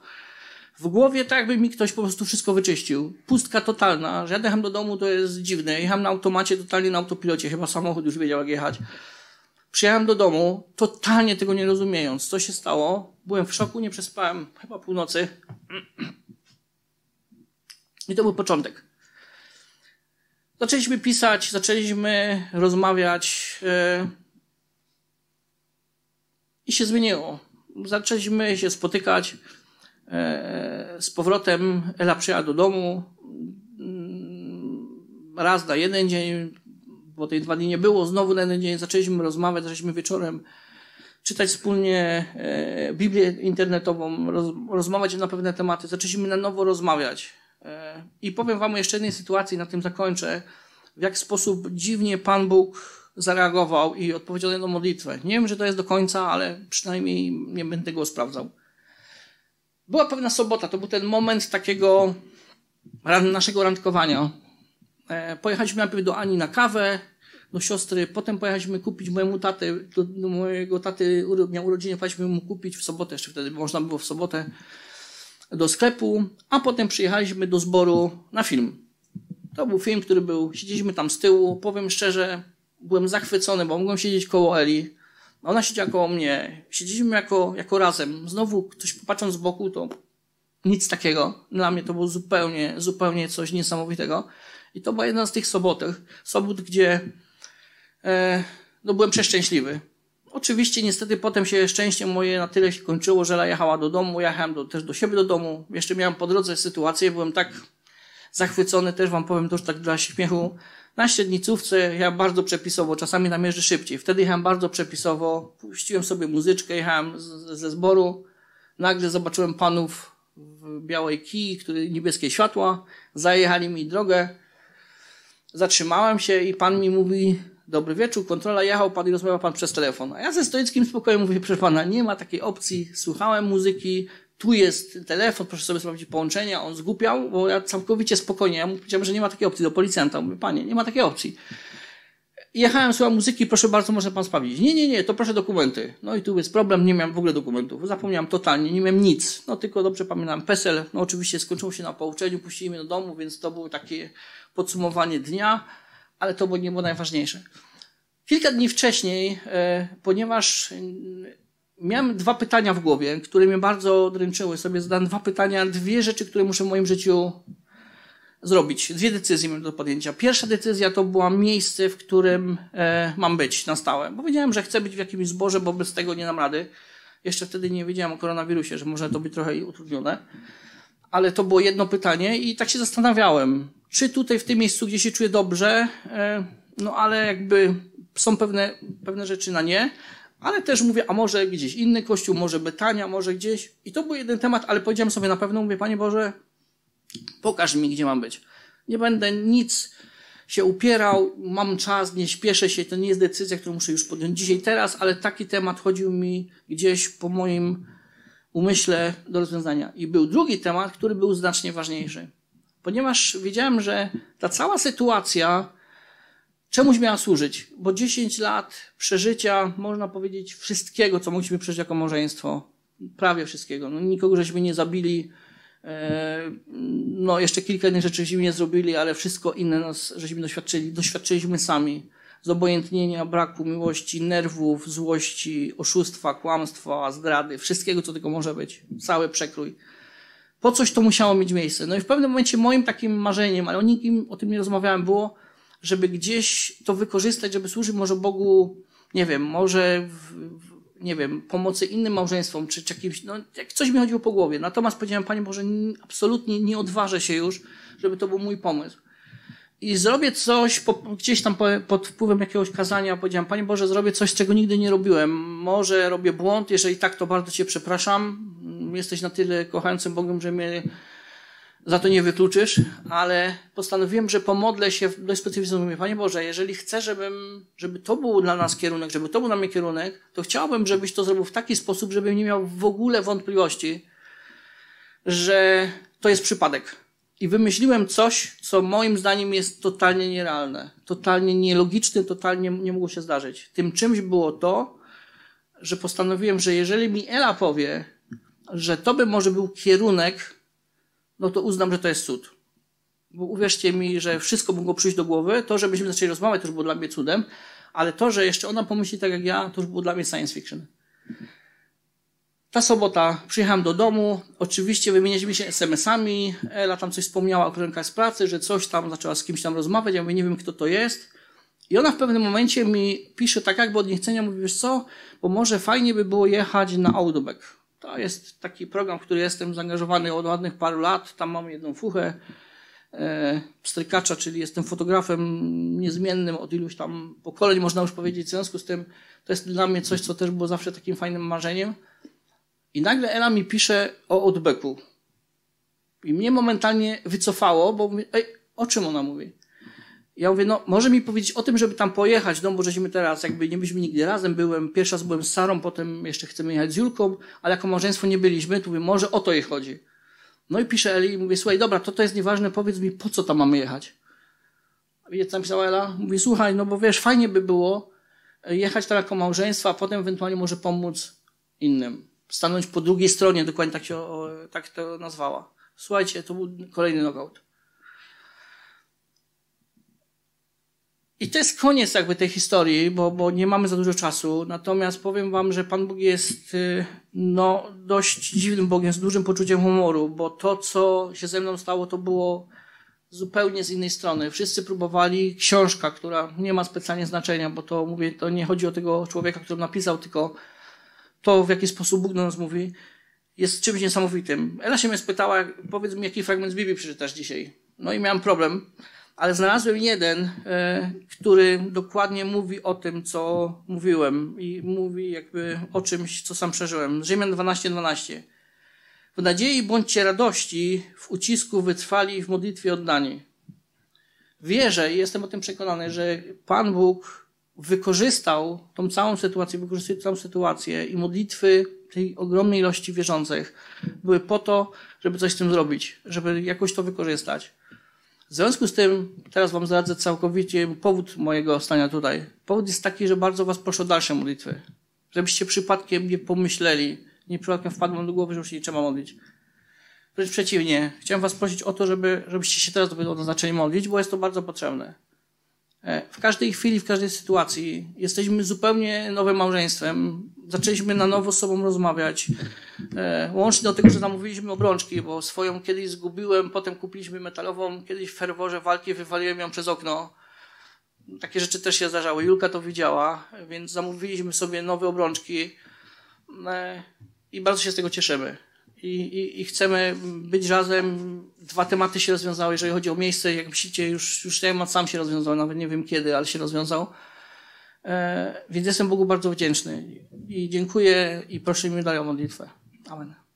W głowie tak jakby mi ktoś po prostu wszystko wyczyścił. Pustka totalna, że ja jechałem do domu, to jest dziwne. Jechałem na automacie, totalnie na autopilocie, chyba samochód już wiedział jak jechać. Przyjechałem do domu, totalnie tego nie rozumiejąc, co się stało. Byłem w szoku, nie przespałem chyba północy. *clears throat* I to był początek. Zaczęliśmy pisać, zaczęliśmy rozmawiać yy, i się zmieniło. Zaczęliśmy się spotykać yy, z powrotem. Ela przyjechała do domu yy, raz na jeden dzień, bo tej dwa dni nie było. Znowu na jeden dzień zaczęliśmy rozmawiać, zaczęliśmy wieczorem czytać wspólnie Biblię internetową, roz, rozmawiać na pewne tematy. Zaczęliśmy na nowo rozmawiać. E, I powiem Wam jeszcze jednej sytuacji, na tym zakończę, w jaki sposób dziwnie Pan Bóg zareagował i odpowiedział na modlitwę. Nie wiem, że to jest do końca, ale przynajmniej nie będę tego sprawdzał. Była pewna sobota, to był ten moment takiego naszego randkowania. E, pojechaliśmy najpierw do Ani na kawę, do siostry, potem pojechaliśmy kupić mojemu taty, do mojego taty miał urodziny, pojechaliśmy mu kupić w sobotę, jeszcze wtedy można było w sobotę, do sklepu, a potem przyjechaliśmy do zboru na film. To był film, który był, siedzieliśmy tam z tyłu, powiem szczerze, byłem zachwycony, bo mogłem siedzieć koło Eli. Ona siedziała koło mnie. Siedzieliśmy jako, jako razem. Znowu ktoś popatrząc z boku, to nic takiego. Dla mnie to było zupełnie, zupełnie coś niesamowitego. I to była jedna z tych sobotach, sobot, gdzie e, no byłem przeszczęśliwy. Oczywiście niestety potem się szczęście moje na tyle się kończyło, że jechała do domu, jechałem do, też do siebie do domu. Jeszcze miałem po drodze sytuację, byłem tak zachwycony, też wam powiem to już tak dla śmiechu. Na średnicówce ja bardzo przepisowo, czasami nam jeżdżę szybciej. Wtedy jechałem bardzo przepisowo, puściłem sobie muzyczkę, jechałem z, ze zboru. Nagle zobaczyłem panów w białej kij, który niebieskie światła, zajechali mi drogę. Zatrzymałem się i pan mi mówi, dobry wieczór, kontrola jechał pan i rozmawiał pan przez telefon. A ja ze stoickim spokojem mówię, proszę pana, nie ma takiej opcji, słuchałem muzyki, tu jest telefon, proszę sobie sprawdzić połączenia, on zgupiał, bo ja całkowicie spokojnie, ja mu powiedziałem, że nie ma takiej opcji do policjanta. Mówię, panie, nie ma takiej opcji. Jechałem, słucham muzyki, proszę bardzo, może pan sprawdzić. Nie, nie, nie, to proszę dokumenty. No i tu jest problem, nie miałem w ogóle dokumentów. Zapomniałem totalnie, nie miałem nic. No tylko dobrze pamiętam PESEL, no oczywiście skończyło się na pouczeniu, puścili mnie do domu, więc to było takie podsumowanie dnia, ale to nie było najważniejsze. Kilka dni wcześniej, e, ponieważ miałem dwa pytania w głowie, które mnie bardzo dręczyły. Sobie zadałem dwa pytania, dwie rzeczy, które muszę w moim życiu zrobić. Dwie decyzje miałem do podjęcia. Pierwsza decyzja to była miejsce, w którym e, mam być na stałe. Bo wiedziałem, że chcę być w jakimś zborze, bo bez tego nie dam rady. Jeszcze wtedy nie wiedziałem o koronawirusie, że może to być trochę utrudnione. Ale to było jedno pytanie i tak się zastanawiałem, czy tutaj w tym miejscu, gdzie się czuję dobrze, e, no ale jakby są pewne, pewne rzeczy na nie, ale też mówię, a może gdzieś inny kościół, może Betania, może gdzieś. I to był jeden temat, ale powiedziałem sobie na pewno, mówię, Panie Boże, pokaż mi, gdzie mam być. Nie będę nic się upierał, mam czas, nie śpieszę się, to nie jest decyzja, którą muszę już podjąć dzisiaj, teraz, ale taki temat chodził mi gdzieś po moim umyśle do rozwiązania. I był drugi temat, który był znacznie ważniejszy. Ponieważ wiedziałem, że ta cała sytuacja czemuś miała służyć, bo 10 lat przeżycia, można powiedzieć, wszystkiego, co mogliśmy przeżyć jako małżeństwo, prawie wszystkiego. No, nikogo żeśmy nie zabili, e, no jeszcze kilka innych rzeczy żeśmy nie zrobili, ale wszystko inne nas, żeśmy doświadczyli, doświadczyliśmy sami. Zobojętnienia, braku miłości, nerwów, złości, oszustwa, kłamstwa, zdrady, wszystkiego, co tylko może być. Cały przekrój. Po coś to musiało mieć miejsce. No i w pewnym momencie moim takim marzeniem, ale o nikim o tym nie rozmawiałem, było, żeby gdzieś to wykorzystać, żeby służyć może Bogu, nie wiem, może w, nie wiem, pomocy innym małżeństwom, czy, czy jakimś, no, jak coś mi chodziło po głowie. Natomiast powiedziałem, Panie Boże, absolutnie nie odważę się już, żeby to był mój pomysł. I zrobię coś, po, gdzieś tam po, pod wpływem jakiegoś kazania, powiedziałem, Panie Boże, zrobię coś, czego nigdy nie robiłem. Może robię błąd, jeżeli tak, to bardzo Cię przepraszam. Jesteś na tyle kochającym Bogiem, że mnie za to nie wykluczysz, ale postanowiłem, że pomodlę się dość specyficznie. Mówię, Panie Boże, jeżeli chcę, żebym, żeby to był dla nas kierunek, żeby to był dla mnie kierunek, to chciałbym, żebyś to zrobił w taki sposób, żebym nie miał w ogóle wątpliwości, że to jest przypadek. I wymyśliłem coś, co moim zdaniem jest totalnie nierealne, totalnie nielogiczne, totalnie nie mogło się zdarzyć. Tym czymś było to, że postanowiłem, że jeżeli mi Ela powie, że to by może był kierunek, no to uznam, że to jest cud. Bo uwierzcie mi, że wszystko mogło przyjść do głowy. To, żebyśmy zaczęli rozmawiać, to już było dla mnie cudem, ale to, że jeszcze ona pomyśli tak jak ja, to już było dla mnie science fiction. Ta sobota przyjechałem do domu, oczywiście wymienialiśmy się SMS-ami, Ela tam coś wspomniała o koleżankach z pracy, że coś tam zaczęła z kimś tam rozmawiać, ja mówię, nie wiem kto to jest. I ona w pewnym momencie mi pisze tak jakby od niechcenia, mówi, wiesz co, bo może fajnie by było jechać na Outback. To jest taki program, w który jestem zaangażowany od ładnych paru lat. Tam mam jedną fuchę e, strykacza, czyli jestem fotografem niezmiennym od iluś tam pokoleń, można już powiedzieć. W związku z tym to jest dla mnie coś, co też było zawsze takim fajnym marzeniem. I nagle Ela mi pisze o Outbacku. I mnie momentalnie wycofało, bo mówię, ej, o czym ona mówi? Ja mówię, no może mi powiedzieć o tym, żeby tam pojechać, no bo żeśmy teraz jakby nie byliśmy nigdy razem, byłem, pierwszy raz byłem z Sarą, potem jeszcze chcemy jechać z Julką, ale jako małżeństwo nie byliśmy, to mówię, może o to jej chodzi. No i pisze Eli i mówię, słuchaj, dobra, to to jest nieważne, powiedz mi, po co tam mamy jechać? Wiecie, co napisała Ela? Mówię, słuchaj, no bo wiesz, fajnie by było jechać tam jako małżeństwo, a potem ewentualnie może pomóc innym. Stanąć po drugiej stronie, dokładnie tak się o, tak to nazwała. Słuchajcie, to był kolejny knockout. I to jest koniec jakby tej historii, bo, bo nie mamy za dużo czasu. Natomiast powiem wam, że Pan Bóg jest y, no, dość dziwnym Bogiem, z dużym poczuciem humoru, bo to, co się ze mną stało, to było zupełnie z innej strony. Wszyscy próbowali książka, która nie ma specjalnie znaczenia, bo to mówię, to nie chodzi o tego człowieka, który napisał, tylko to, w jaki sposób Bóg do nas mówi, jest czymś niesamowitym. Ela się mnie spytała, powiedz mi, jaki fragment z Biblii przeczytasz dzisiaj. No i miałem problem, ale znalazłem jeden, e, który dokładnie mówi o tym, co mówiłem i mówi jakby o czymś, co sam przeżyłem. Rzymian 12:12. 12. W nadziei bądźcie radości, w ucisku wytrwali, w modlitwie oddani. Wierzę i jestem o tym przekonany, że Pan Bóg wykorzystał tą całą sytuację, wykorzystuje całą sytuację i modlitwy tej ogromnej ilości wierzących były po to, żeby coś z tym zrobić, żeby jakoś to wykorzystać. W związku z tym, teraz Wam zdradzę całkowicie powód mojego stania tutaj. Powód jest taki, że bardzo Was proszę o dalsze modlitwy. Żebyście przypadkiem nie pomyśleli, nie przypadkiem wpadłem do głowy, że już się nie trzeba modlić. Wręcz przeciwnie, chciałem Was prosić o to, żeby, żebyście się teraz dopiero zaczęli modlić, bo jest to bardzo potrzebne. E, w każdej chwili, w każdej sytuacji jesteśmy zupełnie nowym małżeństwem. Zaczęliśmy na nowo z sobą rozmawiać. E, łącznie do tego, że zamówiliśmy obrączki, bo swoją kiedyś zgubiłem, potem kupiliśmy metalową, kiedyś w ferworze walki wywaliłem ją przez okno. Takie rzeczy też się zdarzały. Julka to widziała, więc zamówiliśmy sobie nowe obrączki e, i bardzo się z tego cieszymy i, i, i, chcemy być razem. Dwa tematy się rozwiązały, jeżeli chodzi o miejsce. Jak myślicie, już, już temat sam się rozwiązał, nawet nie wiem kiedy, ale się rozwiązał. E, więc jestem Bogu bardzo wdzięczny i dziękuję i proszę mi dalej o modlitwę. Amen.